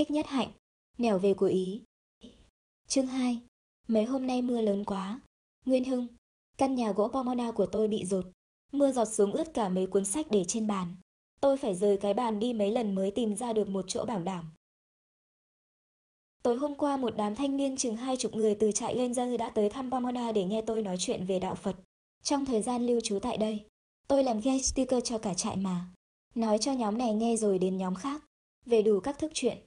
Thích nhất hạnh, nẻo về của Ý. Chương 2 Mấy hôm nay mưa lớn quá. Nguyên Hưng, căn nhà gỗ Pomona của tôi bị rột. Mưa giọt xuống ướt cả mấy cuốn sách để trên bàn. Tôi phải rời cái bàn đi mấy lần mới tìm ra được một chỗ bảo đảm. Tối hôm qua một đám thanh niên chừng hai chục người từ trại Ranger đã tới thăm Pomona để nghe tôi nói chuyện về đạo Phật. Trong thời gian lưu trú tại đây, tôi làm guest speaker cho cả trại mà. Nói cho nhóm này nghe rồi đến nhóm khác. Về đủ các thức chuyện.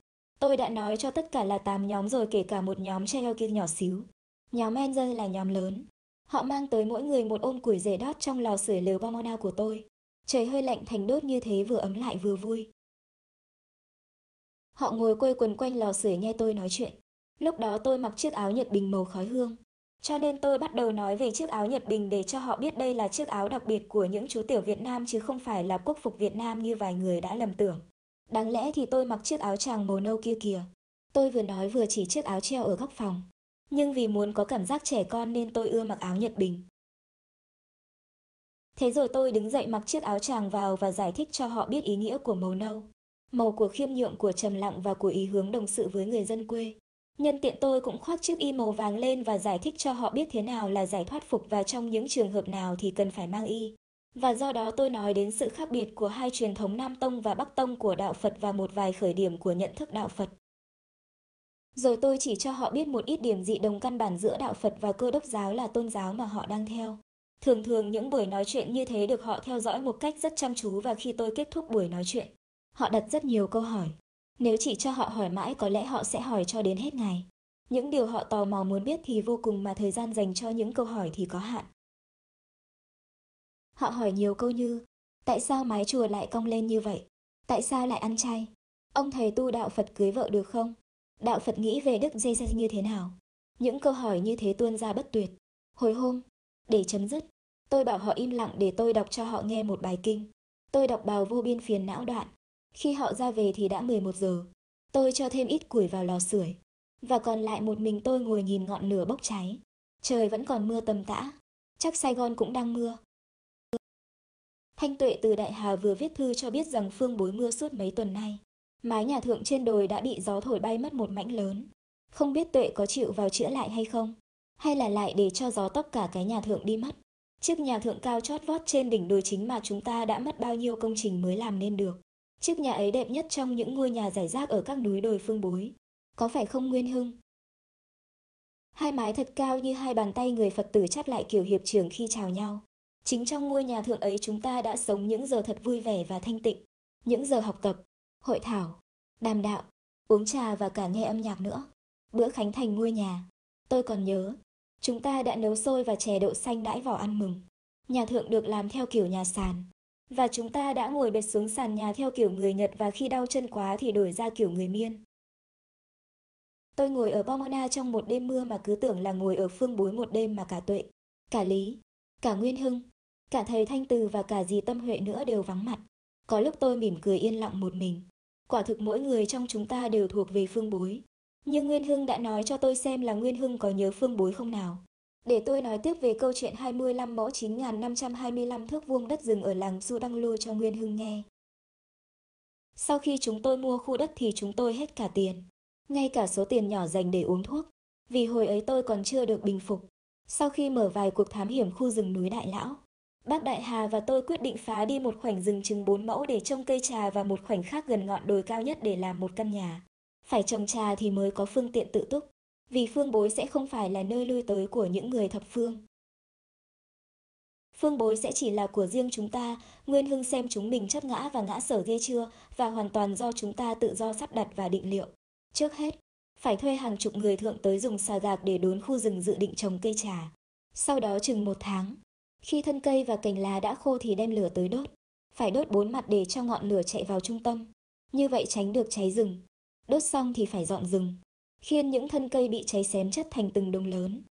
Tôi đã nói cho tất cả là 8 nhóm rồi, kể cả một nhóm Cherokee nhỏ xíu. Nhóm Ranger là nhóm lớn. Họ mang tới mỗi người một ôm củi rể đót trong lò sưởi lều Pomona của tôi. Trời hơi lạnh thành đốt như thế vừa ấm lại vừa vui. Họ ngồi quây quần quanh lò sưởi nghe tôi nói chuyện. Lúc đó tôi mặc chiếc áo Nhật Bình màu khói hương. Cho nên tôi bắt đầu nói về chiếc áo Nhật Bình để cho họ biết đây là chiếc áo đặc biệt của những chú tiểu Việt Nam chứ không phải là quốc phục Việt Nam như vài người đã lầm tưởng. Đáng lẽ thì tôi mặc chiếc áo tràng màu nâu kia kìa. Tôi vừa nói vừa chỉ chiếc áo treo ở góc phòng. Nhưng vì muốn có cảm giác trẻ con nên tôi ưa mặc áo Nhật Bình. Thế rồi tôi đứng dậy mặc chiếc áo tràng vào và giải thích cho họ biết ý nghĩa của màu nâu. Màu của khiêm nhượng, của trầm lặng và của ý hướng đồng sự với người dân quê. Nhân tiện tôi cũng khoác chiếc y màu vàng lên và giải thích cho họ biết thế nào là giải thoát phục và trong những trường hợp nào thì cần phải mang y. Và do đó tôi nói đến sự khác biệt của hai truyền thống Nam Tông và Bắc Tông của Đạo Phật và một vài khởi điểm của nhận thức Đạo Phật. Rồi tôi chỉ cho họ biết một ít điểm dị đồng căn bản giữa Đạo Phật và cơ đốc giáo là tôn giáo mà họ đang theo. Thường thường những buổi nói chuyện như thế được họ theo dõi một cách rất chăm chú và khi tôi kết thúc buổi nói chuyện, họ đặt rất nhiều câu hỏi. Nếu chỉ cho họ hỏi mãi có lẽ họ sẽ hỏi cho đến hết ngày. Những điều họ tò mò muốn biết thì vô cùng mà thời gian dành cho những câu hỏi thì có hạn. Họ hỏi nhiều câu như, tại sao mái chùa lại cong lên như vậy? Tại sao lại ăn chay? Ông thầy tu đạo Phật cưới vợ được không? Đạo Phật nghĩ về Đức giê như thế nào? Những câu hỏi như thế tuôn ra bất tuyệt. Hồi hôm, để chấm dứt, tôi bảo họ im lặng để tôi đọc cho họ nghe một bài kinh. Tôi đọc bào vô biên phiền não đoạn. Khi họ ra về thì đã 11 giờ. Tôi cho thêm ít củi vào lò sưởi. Và còn lại một mình tôi ngồi nhìn ngọn lửa bốc cháy. Trời vẫn còn mưa tầm tã. Chắc Sài Gòn cũng đang mưa. Thanh Tuệ từ Đại Hà vừa viết thư cho biết rằng Phương bối mưa suốt mấy tuần nay. Mái nhà thượng trên đồi đã bị gió thổi bay mất một mảnh lớn. Không biết Tuệ có chịu vào chữa lại hay không? Hay là lại để cho gió tốc cả cái nhà thượng đi mất? Chiếc nhà thượng cao chót vót trên đỉnh đồi chính mà chúng ta đã mất bao nhiêu công trình mới làm nên được. Chiếc nhà ấy đẹp nhất trong những ngôi nhà giải rác ở các núi đồi phương bối. Có phải không Nguyên Hưng? Hai mái thật cao như hai bàn tay người Phật tử chắp lại kiểu hiệp trường khi chào nhau. Chính trong ngôi nhà thượng ấy chúng ta đã sống những giờ thật vui vẻ và thanh tịnh. Những giờ học tập, hội thảo, đàm đạo, uống trà và cả nghe âm nhạc nữa. Bữa khánh thành ngôi nhà. Tôi còn nhớ, chúng ta đã nấu xôi và chè đậu xanh đãi vào ăn mừng. Nhà thượng được làm theo kiểu nhà sàn. Và chúng ta đã ngồi bệt xuống sàn nhà theo kiểu người Nhật và khi đau chân quá thì đổi ra kiểu người Miên. Tôi ngồi ở Pomona trong một đêm mưa mà cứ tưởng là ngồi ở phương bối một đêm mà cả tuệ, cả lý, cả nguyên hưng, cả thầy Thanh Từ và cả dì Tâm Huệ nữa đều vắng mặt. Có lúc tôi mỉm cười yên lặng một mình. Quả thực mỗi người trong chúng ta đều thuộc về phương bối. Nhưng Nguyên Hưng đã nói cho tôi xem là Nguyên Hưng có nhớ phương bối không nào. Để tôi nói tiếp về câu chuyện 25 mẫu 9.525 thước vuông đất rừng ở làng Du Đăng Lô cho Nguyên Hưng nghe. Sau khi chúng tôi mua khu đất thì chúng tôi hết cả tiền. Ngay cả số tiền nhỏ dành để uống thuốc. Vì hồi ấy tôi còn chưa được bình phục. Sau khi mở vài cuộc thám hiểm khu rừng núi Đại Lão, Bác Đại Hà và tôi quyết định phá đi một khoảnh rừng chừng 4 mẫu để trồng cây trà và một khoảnh khác gần ngọn đồi cao nhất để làm một căn nhà. Phải trồng trà thì mới có phương tiện tự túc, vì phương bối sẽ không phải là nơi lui tới của những người thập phương. Phương bối sẽ chỉ là của riêng chúng ta, Nguyên Hưng xem chúng mình chấp ngã và ngã sở ghê chưa, và hoàn toàn do chúng ta tự do sắp đặt và định liệu. Trước hết, phải thuê hàng chục người thượng tới dùng xà gạc để đốn khu rừng dự định trồng cây trà. Sau đó chừng một tháng, khi thân cây và cành lá đã khô thì đem lửa tới đốt. Phải đốt bốn mặt để cho ngọn lửa chạy vào trung tâm. Như vậy tránh được cháy rừng. Đốt xong thì phải dọn rừng. Khiên những thân cây bị cháy xém chất thành từng đống lớn.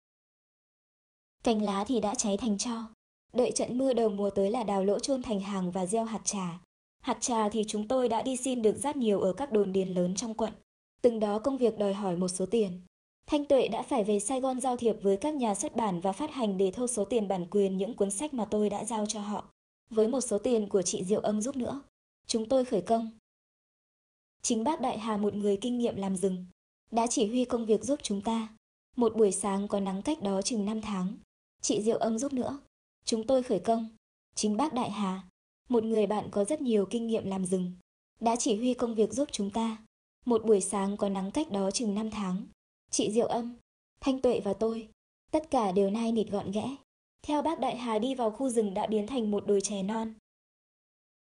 Cành lá thì đã cháy thành tro. Đợi trận mưa đầu mùa tới là đào lỗ chôn thành hàng và gieo hạt trà. Hạt trà thì chúng tôi đã đi xin được rất nhiều ở các đồn điền lớn trong quận. Từng đó công việc đòi hỏi một số tiền. Thanh Tuệ đã phải về Sài Gòn giao thiệp với các nhà xuất bản và phát hành để thâu số tiền bản quyền những cuốn sách mà tôi đã giao cho họ. Với một số tiền của chị Diệu Âm giúp nữa. Chúng tôi khởi công. Chính bác Đại Hà một người kinh nghiệm làm rừng, đã chỉ huy công việc giúp chúng ta. Một buổi sáng có nắng cách đó chừng 5 tháng. Chị Diệu Âm giúp nữa. Chúng tôi khởi công. Chính bác Đại Hà, một người bạn có rất nhiều kinh nghiệm làm rừng, đã chỉ huy công việc giúp chúng ta. Một buổi sáng có nắng cách đó chừng 5 tháng. Chị Diệu Âm, Thanh Tuệ và tôi, tất cả đều nai nịt gọn ghẽ. Theo bác Đại Hà đi vào khu rừng đã biến thành một đồi chè non.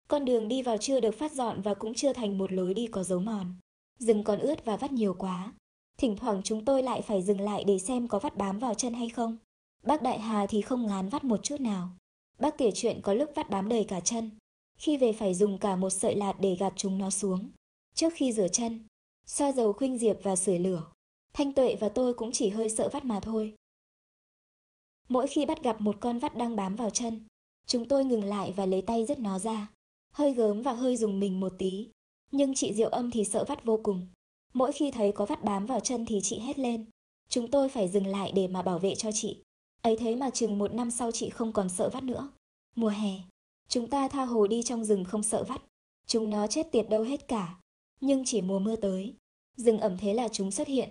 Con đường đi vào chưa được phát dọn và cũng chưa thành một lối đi có dấu mòn. Rừng còn ướt và vắt nhiều quá. Thỉnh thoảng chúng tôi lại phải dừng lại để xem có vắt bám vào chân hay không. Bác Đại Hà thì không ngán vắt một chút nào. Bác kể chuyện có lúc vắt bám đầy cả chân. Khi về phải dùng cả một sợi lạt để gạt chúng nó xuống. Trước khi rửa chân, xoa dầu khuynh diệp và sưởi lửa. Thanh Tuệ và tôi cũng chỉ hơi sợ vắt mà thôi. Mỗi khi bắt gặp một con vắt đang bám vào chân, chúng tôi ngừng lại và lấy tay dứt nó ra. Hơi gớm và hơi dùng mình một tí. Nhưng chị Diệu Âm thì sợ vắt vô cùng. Mỗi khi thấy có vắt bám vào chân thì chị hét lên. Chúng tôi phải dừng lại để mà bảo vệ cho chị. Ấy thế mà chừng một năm sau chị không còn sợ vắt nữa. Mùa hè, chúng ta tha hồ đi trong rừng không sợ vắt. Chúng nó chết tiệt đâu hết cả. Nhưng chỉ mùa mưa tới, rừng ẩm thế là chúng xuất hiện.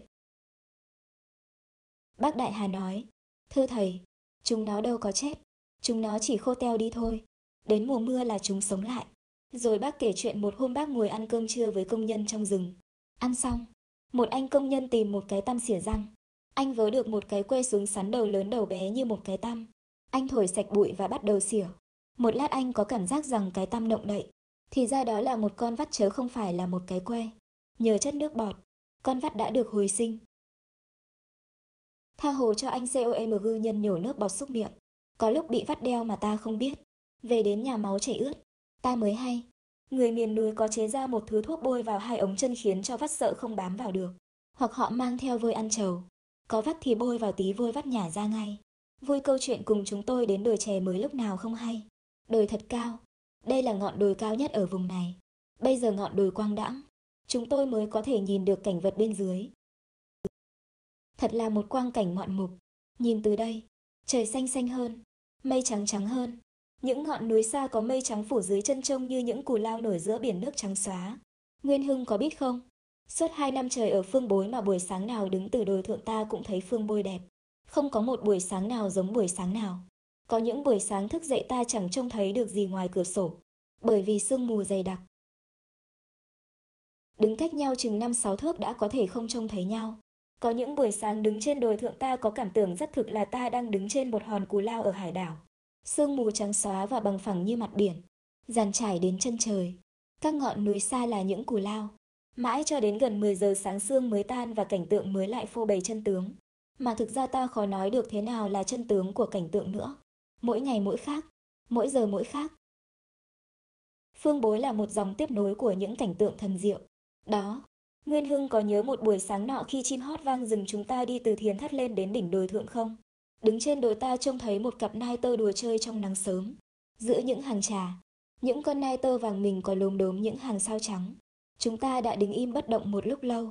Bác Đại Hà nói, thưa thầy, chúng nó đâu có chết, chúng nó chỉ khô teo đi thôi. Đến mùa mưa là chúng sống lại. Rồi bác kể chuyện một hôm bác ngồi ăn cơm trưa với công nhân trong rừng. Ăn xong, một anh công nhân tìm một cái tăm xỉa răng. Anh vớ được một cái que xuống sắn đầu lớn đầu bé như một cái tăm. Anh thổi sạch bụi và bắt đầu xỉa. Một lát anh có cảm giác rằng cái tăm động đậy. Thì ra đó là một con vắt chớ không phải là một cái que. Nhờ chất nước bọt, con vắt đã được hồi sinh. Tha hồ cho anh COMG nhân nhổ nước bọt xúc miệng. Có lúc bị vắt đeo mà ta không biết. Về đến nhà máu chảy ướt. Ta mới hay. Người miền núi có chế ra một thứ thuốc bôi vào hai ống chân khiến cho vắt sợ không bám vào được. Hoặc họ mang theo vôi ăn trầu. Có vắt thì bôi vào tí vôi vắt nhả ra ngay. Vui câu chuyện cùng chúng tôi đến đồi chè mới lúc nào không hay. Đồi thật cao. Đây là ngọn đồi cao nhất ở vùng này. Bây giờ ngọn đồi quang đãng. Chúng tôi mới có thể nhìn được cảnh vật bên dưới. Thật là một quang cảnh ngoạn mục. Nhìn từ đây, trời xanh xanh hơn, mây trắng trắng hơn. Những ngọn núi xa có mây trắng phủ dưới chân trông như những cù lao nổi giữa biển nước trắng xóa. Nguyên Hưng có biết không? Suốt hai năm trời ở phương bối mà buổi sáng nào đứng từ đồi thượng ta cũng thấy phương bôi đẹp. Không có một buổi sáng nào giống buổi sáng nào. Có những buổi sáng thức dậy ta chẳng trông thấy được gì ngoài cửa sổ, bởi vì sương mù dày đặc. Đứng cách nhau chừng năm sáu thước đã có thể không trông thấy nhau. Có những buổi sáng đứng trên đồi thượng ta có cảm tưởng rất thực là ta đang đứng trên một hòn cù lao ở hải đảo. Sương mù trắng xóa và bằng phẳng như mặt biển, dàn trải đến chân trời. Các ngọn núi xa là những cù lao. Mãi cho đến gần 10 giờ sáng sương mới tan và cảnh tượng mới lại phô bày chân tướng. Mà thực ra ta khó nói được thế nào là chân tướng của cảnh tượng nữa. Mỗi ngày mỗi khác, mỗi giờ mỗi khác. Phương bối là một dòng tiếp nối của những cảnh tượng thần diệu. Đó, Nguyên Hưng có nhớ một buổi sáng nọ khi chim hót vang rừng chúng ta đi từ thiền thất lên đến đỉnh đồi thượng không? Đứng trên đồi ta trông thấy một cặp nai tơ đùa chơi trong nắng sớm. Giữa những hàng trà, những con nai tơ vàng mình có lốm đốm những hàng sao trắng. Chúng ta đã đứng im bất động một lúc lâu,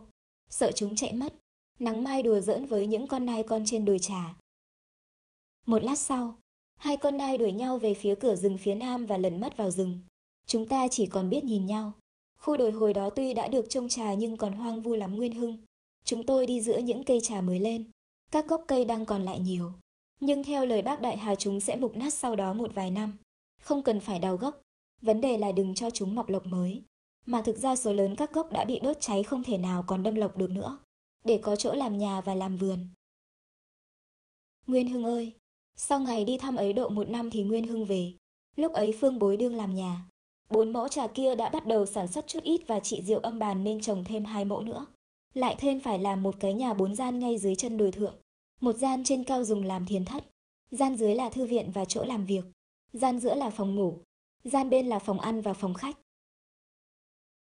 sợ chúng chạy mất. Nắng mai đùa giỡn với những con nai con trên đồi trà. Một lát sau, hai con nai đuổi nhau về phía cửa rừng phía nam và lẩn mất vào rừng. Chúng ta chỉ còn biết nhìn nhau. Khu đồi hồi đó tuy đã được trông trà nhưng còn hoang vu lắm nguyên hưng. Chúng tôi đi giữa những cây trà mới lên. Các gốc cây đang còn lại nhiều. Nhưng theo lời bác Đại Hà chúng sẽ mục nát sau đó một vài năm. Không cần phải đào gốc. Vấn đề là đừng cho chúng mọc lộc mới. Mà thực ra số lớn các gốc đã bị đốt cháy không thể nào còn đâm lộc được nữa. Để có chỗ làm nhà và làm vườn. Nguyên Hưng ơi! Sau ngày đi thăm ấy độ một năm thì Nguyên Hưng về. Lúc ấy Phương Bối đương làm nhà. Bốn mẫu trà kia đã bắt đầu sản xuất chút ít và chị Diệu âm bàn nên trồng thêm hai mẫu nữa. Lại thêm phải làm một cái nhà bốn gian ngay dưới chân đồi thượng. Một gian trên cao dùng làm thiền thất. Gian dưới là thư viện và chỗ làm việc. Gian giữa là phòng ngủ. Gian bên là phòng ăn và phòng khách.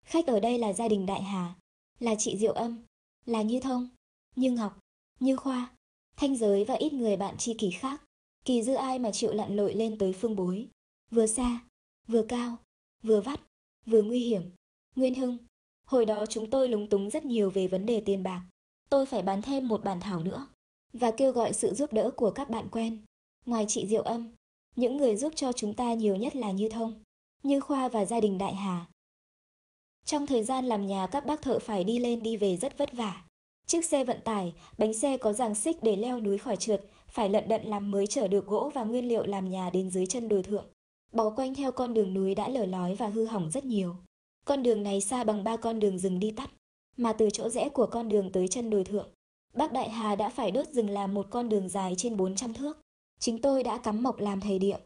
Khách ở đây là gia đình Đại Hà, là chị Diệu Âm, là Như Thông, Như Ngọc, Như Khoa, Thanh Giới và ít người bạn tri kỷ khác. Kỳ dư ai mà chịu lặn lội lên tới phương bối. Vừa xa, vừa cao, vừa vắt, vừa nguy hiểm. Nguyên Hưng, hồi đó chúng tôi lúng túng rất nhiều về vấn đề tiền bạc. Tôi phải bán thêm một bản thảo nữa và kêu gọi sự giúp đỡ của các bạn quen. Ngoài chị Diệu Âm, những người giúp cho chúng ta nhiều nhất là Như Thông, Như Khoa và gia đình Đại Hà. Trong thời gian làm nhà các bác thợ phải đi lên đi về rất vất vả. Chiếc xe vận tải, bánh xe có giàng xích để leo núi khỏi trượt, phải lận đận làm mới chở được gỗ và nguyên liệu làm nhà đến dưới chân đồi thượng. Bó quanh theo con đường núi đã lở lói và hư hỏng rất nhiều. Con đường này xa bằng ba con đường rừng đi tắt, mà từ chỗ rẽ của con đường tới chân đồi thượng, bác Đại Hà đã phải đốt rừng làm một con đường dài trên 400 thước. Chính tôi đã cắm mộc làm thầy địa.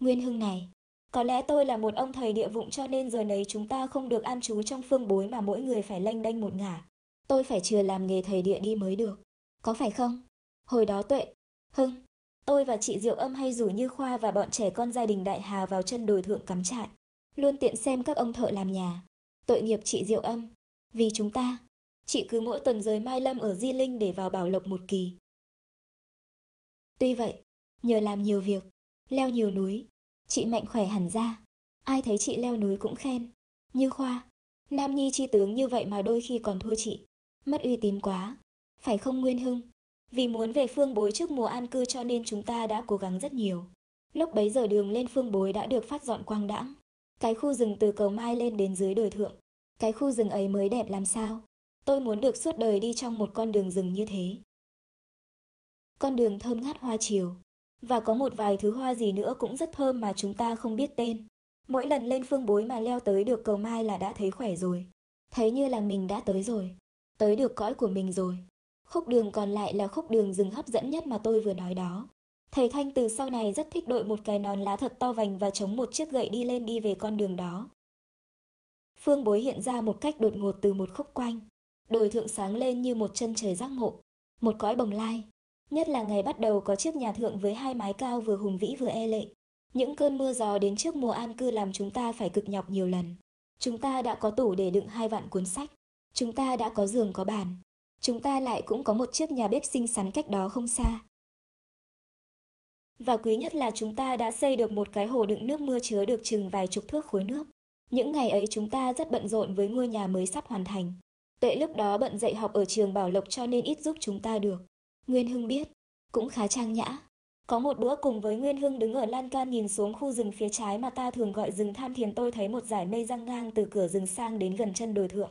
Nguyên Hưng này, có lẽ tôi là một ông thầy địa vụng cho nên giờ này chúng ta không được an trú trong phương bối mà mỗi người phải lanh đanh một ngả. Tôi phải chừa làm nghề thầy địa đi mới được. Có phải không? Hồi đó tuệ, Hưng, tôi và chị Diệu Âm hay rủ Như Khoa và bọn trẻ con gia đình Đại Hà vào chân đồi thượng cắm trại. Luôn tiện xem các ông thợ làm nhà. Tội nghiệp chị Diệu Âm. Vì chúng ta, chị cứ mỗi tuần rời Mai Lâm ở Di Linh để vào Bảo Lộc một kỳ. Tuy vậy, nhờ làm nhiều việc, leo nhiều núi, chị mạnh khỏe hẳn ra. Ai thấy chị leo núi cũng khen. Như Khoa, Nam Nhi chi tướng như vậy mà đôi khi còn thua chị. Mất uy tín quá. Phải không Nguyên Hưng? Vì muốn về phương bối trước mùa an cư cho nên chúng ta đã cố gắng rất nhiều. Lúc bấy giờ đường lên phương bối đã được phát dọn quang đãng. Cái khu rừng từ cầu Mai lên đến dưới đồi thượng. Cái khu rừng ấy mới đẹp làm sao. Tôi muốn được suốt đời đi trong một con đường rừng như thế. Con đường thơm ngát hoa chiều. Và có một vài thứ hoa gì nữa cũng rất thơm mà chúng ta không biết tên. Mỗi lần lên phương bối mà leo tới được cầu Mai là đã thấy khỏe rồi. Thấy như là mình đã tới rồi. Tới được cõi của mình rồi. Khúc đường còn lại là khúc đường rừng hấp dẫn nhất mà tôi vừa nói đó. Thầy Thanh từ sau này rất thích đội một cái nón lá thật to vành và chống một chiếc gậy đi lên đi về con đường đó. Phương bối hiện ra một cách đột ngột từ một khúc quanh. Đồi thượng sáng lên như một chân trời giác ngộ, một cõi bồng lai. Nhất là ngày bắt đầu có chiếc nhà thượng với hai mái cao vừa hùng vĩ vừa e lệ. Những cơn mưa gió đến trước mùa an cư làm chúng ta phải cực nhọc nhiều lần. Chúng ta đã có tủ để đựng hai vạn cuốn sách. Chúng ta đã có giường có bàn. Chúng ta lại cũng có một chiếc nhà bếp xinh xắn cách đó không xa. Và quý nhất là chúng ta đã xây được một cái hồ đựng nước mưa chứa được chừng vài chục thước khối nước. Những ngày ấy chúng ta rất bận rộn với ngôi nhà mới sắp hoàn thành. Tệ lúc đó bận dạy học ở trường Bảo Lộc cho nên ít giúp chúng ta được. Nguyên Hưng biết, cũng khá trang nhã. Có một bữa cùng với Nguyên Hưng đứng ở lan can nhìn xuống khu rừng phía trái mà ta thường gọi rừng tham thiền tôi thấy một dải mây răng ngang từ cửa rừng sang đến gần chân đồi thượng.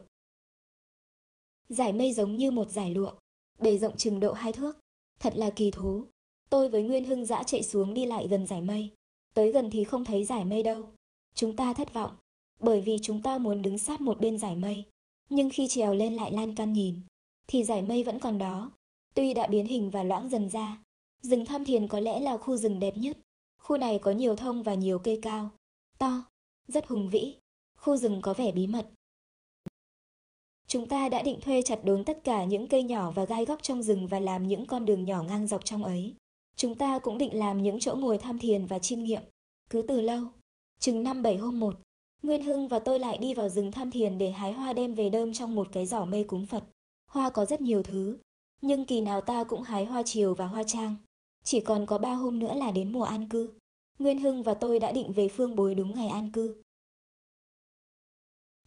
Giải mây giống như một giải lụa, bề rộng chừng độ hai thước. Thật là kỳ thú. Tôi với Nguyên Hưng dã chạy xuống đi lại gần giải mây. Tới gần thì không thấy giải mây đâu. Chúng ta thất vọng, bởi vì chúng ta muốn đứng sát một bên giải mây. Nhưng khi trèo lên lại lan can nhìn, thì giải mây vẫn còn đó. Tuy đã biến hình và loãng dần ra, rừng Tham Thiền có lẽ là khu rừng đẹp nhất. Khu này có nhiều thông và nhiều cây cao, to, rất hùng vĩ. Khu rừng có vẻ bí mật, Chúng ta đã định thuê chặt đốn tất cả những cây nhỏ và gai góc trong rừng và làm những con đường nhỏ ngang dọc trong ấy. Chúng ta cũng định làm những chỗ ngồi tham thiền và chiêm nghiệm. Cứ từ lâu, chừng năm bảy hôm một, Nguyên Hưng và tôi lại đi vào rừng tham thiền để hái hoa đem về đơm trong một cái giỏ mây cúng Phật. Hoa có rất nhiều thứ, nhưng kỳ nào ta cũng hái hoa chiều và hoa trang. Chỉ còn có ba hôm nữa là đến mùa an cư. Nguyên Hưng và tôi đã định về phương bối đúng ngày an cư.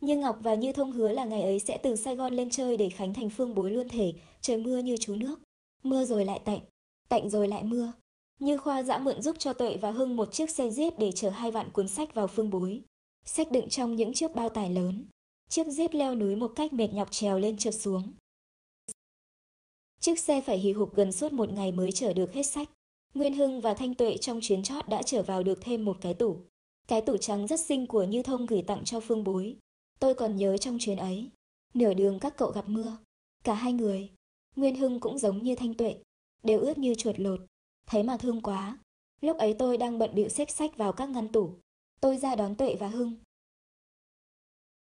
Như Ngọc và Như Thông hứa là ngày ấy sẽ từ Sài Gòn lên chơi để Khánh thành phương bối luôn thể, trời mưa như chú nước. Mưa rồi lại tạnh, tạnh rồi lại mưa. Như Khoa dã mượn giúp cho Tuệ và Hưng một chiếc xe jeep để chở hai vạn cuốn sách vào phương bối. Sách đựng trong những chiếc bao tải lớn. Chiếc jeep leo núi một cách mệt nhọc trèo lên trượt xuống. Chiếc xe phải hì hục gần suốt một ngày mới chở được hết sách. Nguyên Hưng và Thanh Tuệ trong chuyến chót đã chở vào được thêm một cái tủ. Cái tủ trắng rất xinh của Như Thông gửi tặng cho Phương Bối. Tôi còn nhớ trong chuyến ấy, nửa đường các cậu gặp mưa. Cả hai người, Nguyên Hưng cũng giống như Thanh Tuệ, đều ướt như chuột lột. Thấy mà thương quá. Lúc ấy tôi đang bận bịu xếp sách vào các ngăn tủ. Tôi ra đón Tuệ và Hưng.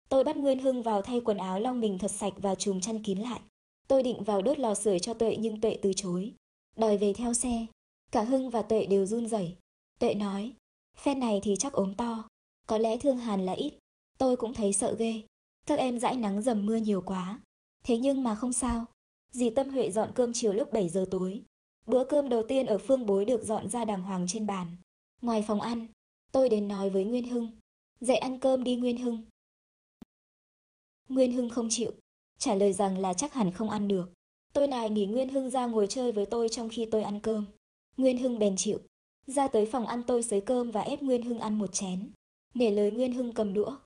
Tôi bắt Nguyên Hưng vào thay quần áo long mình thật sạch và chùm chăn kín lại. Tôi định vào đốt lò sưởi cho Tuệ nhưng Tuệ từ chối. Đòi về theo xe. Cả Hưng và Tuệ đều run rẩy. Tuệ nói, phen này thì chắc ốm to. Có lẽ thương Hàn là ít. Tôi cũng thấy sợ ghê. Các em dãi nắng dầm mưa nhiều quá. Thế nhưng mà không sao. Dì Tâm Huệ dọn cơm chiều lúc 7 giờ tối. Bữa cơm đầu tiên ở phương bối được dọn ra đàng hoàng trên bàn. Ngoài phòng ăn, tôi đến nói với Nguyên Hưng. Dậy ăn cơm đi Nguyên Hưng. Nguyên Hưng không chịu, trả lời rằng là chắc hẳn không ăn được. Tôi nài nghỉ Nguyên Hưng ra ngồi chơi với tôi trong khi tôi ăn cơm. Nguyên Hưng bèn chịu. Ra tới phòng ăn tôi xới cơm và ép Nguyên Hưng ăn một chén. Để lời Nguyên Hưng cầm đũa.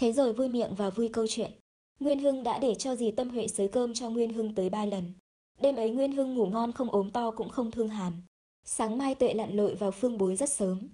Thế rồi vui miệng và vui câu chuyện. Nguyên Hưng đã để cho dì Tâm Huệ sới cơm cho Nguyên Hưng tới ba lần. Đêm ấy Nguyên Hưng ngủ ngon không ốm to cũng không thương hàn. Sáng mai Tuệ lặn lội vào phương bối rất sớm.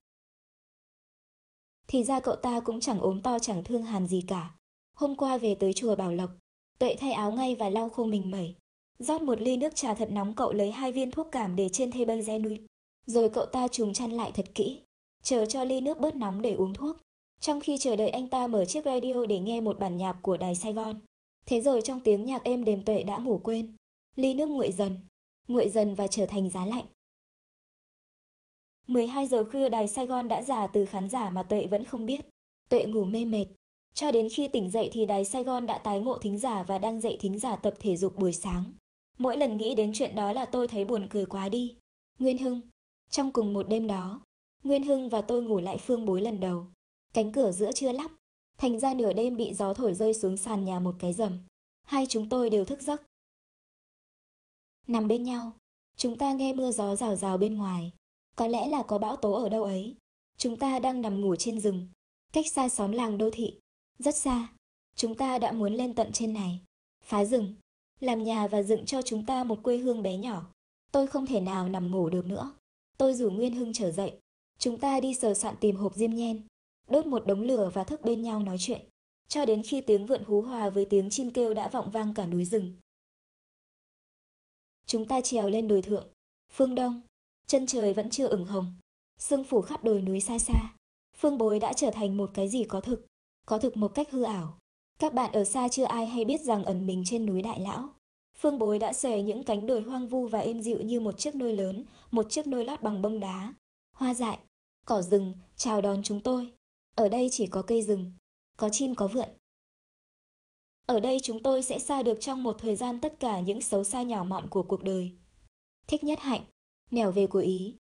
Thì ra cậu ta cũng chẳng ốm to chẳng thương hàn gì cả. Hôm qua về tới chùa Bảo Lộc, Tuệ thay áo ngay và lau khô mình mẩy. Rót một ly nước trà thật nóng cậu lấy hai viên thuốc cảm để trên thê bân re nuôi. Rồi cậu ta trùng chăn lại thật kỹ, chờ cho ly nước bớt nóng để uống thuốc. Trong khi chờ đợi anh ta mở chiếc radio để nghe một bản nhạc của đài Sài Gòn. Thế rồi trong tiếng nhạc êm đềm Tuệ đã ngủ quên. Ly nước nguội dần, nguội dần và trở thành giá lạnh. 12 giờ khuya đài Sài Gòn đã già từ khán giả mà Tuệ vẫn không biết. Tuệ ngủ mê mệt. Cho đến khi tỉnh dậy thì đài Sài Gòn đã tái ngộ thính giả và đang dạy thính giả tập thể dục buổi sáng. Mỗi lần nghĩ đến chuyện đó là tôi thấy buồn cười quá đi. Nguyên Hưng. Trong cùng một đêm đó, Nguyên Hưng và tôi ngủ lại phương bối lần đầu. Cánh cửa giữa chưa lắp, thành ra nửa đêm bị gió thổi rơi xuống sàn nhà một cái rầm. Hai chúng tôi đều thức giấc. Nằm bên nhau, chúng ta nghe mưa gió rào rào bên ngoài. Có lẽ là có bão tố ở đâu ấy. Chúng ta đang nằm ngủ trên rừng, cách xa xóm làng đô thị, rất xa. Chúng ta đã muốn lên tận trên này, phá rừng, làm nhà và dựng cho chúng ta một quê hương bé nhỏ. Tôi không thể nào nằm ngủ được nữa. Tôi rủ Nguyên Hưng trở dậy. Chúng ta đi sờ soạn tìm hộp diêm nhen, đốt một đống lửa và thức bên nhau nói chuyện, cho đến khi tiếng vượn hú hòa với tiếng chim kêu đã vọng vang cả núi rừng. Chúng ta trèo lên đồi thượng, phương đông, chân trời vẫn chưa ửng hồng, sương phủ khắp đồi núi xa xa. Phương bối đã trở thành một cái gì có thực, có thực một cách hư ảo. Các bạn ở xa chưa ai hay biết rằng ẩn mình trên núi Đại Lão. Phương bối đã xòe những cánh đồi hoang vu và êm dịu như một chiếc nôi lớn, một chiếc nôi lót bằng bông đá. Hoa dại, cỏ rừng, chào đón chúng tôi. Ở đây chỉ có cây rừng, có chim có vượn. Ở đây chúng tôi sẽ xa được trong một thời gian tất cả những xấu xa nhỏ mọn của cuộc đời. Thích nhất hạnh, nẻo về của Ý,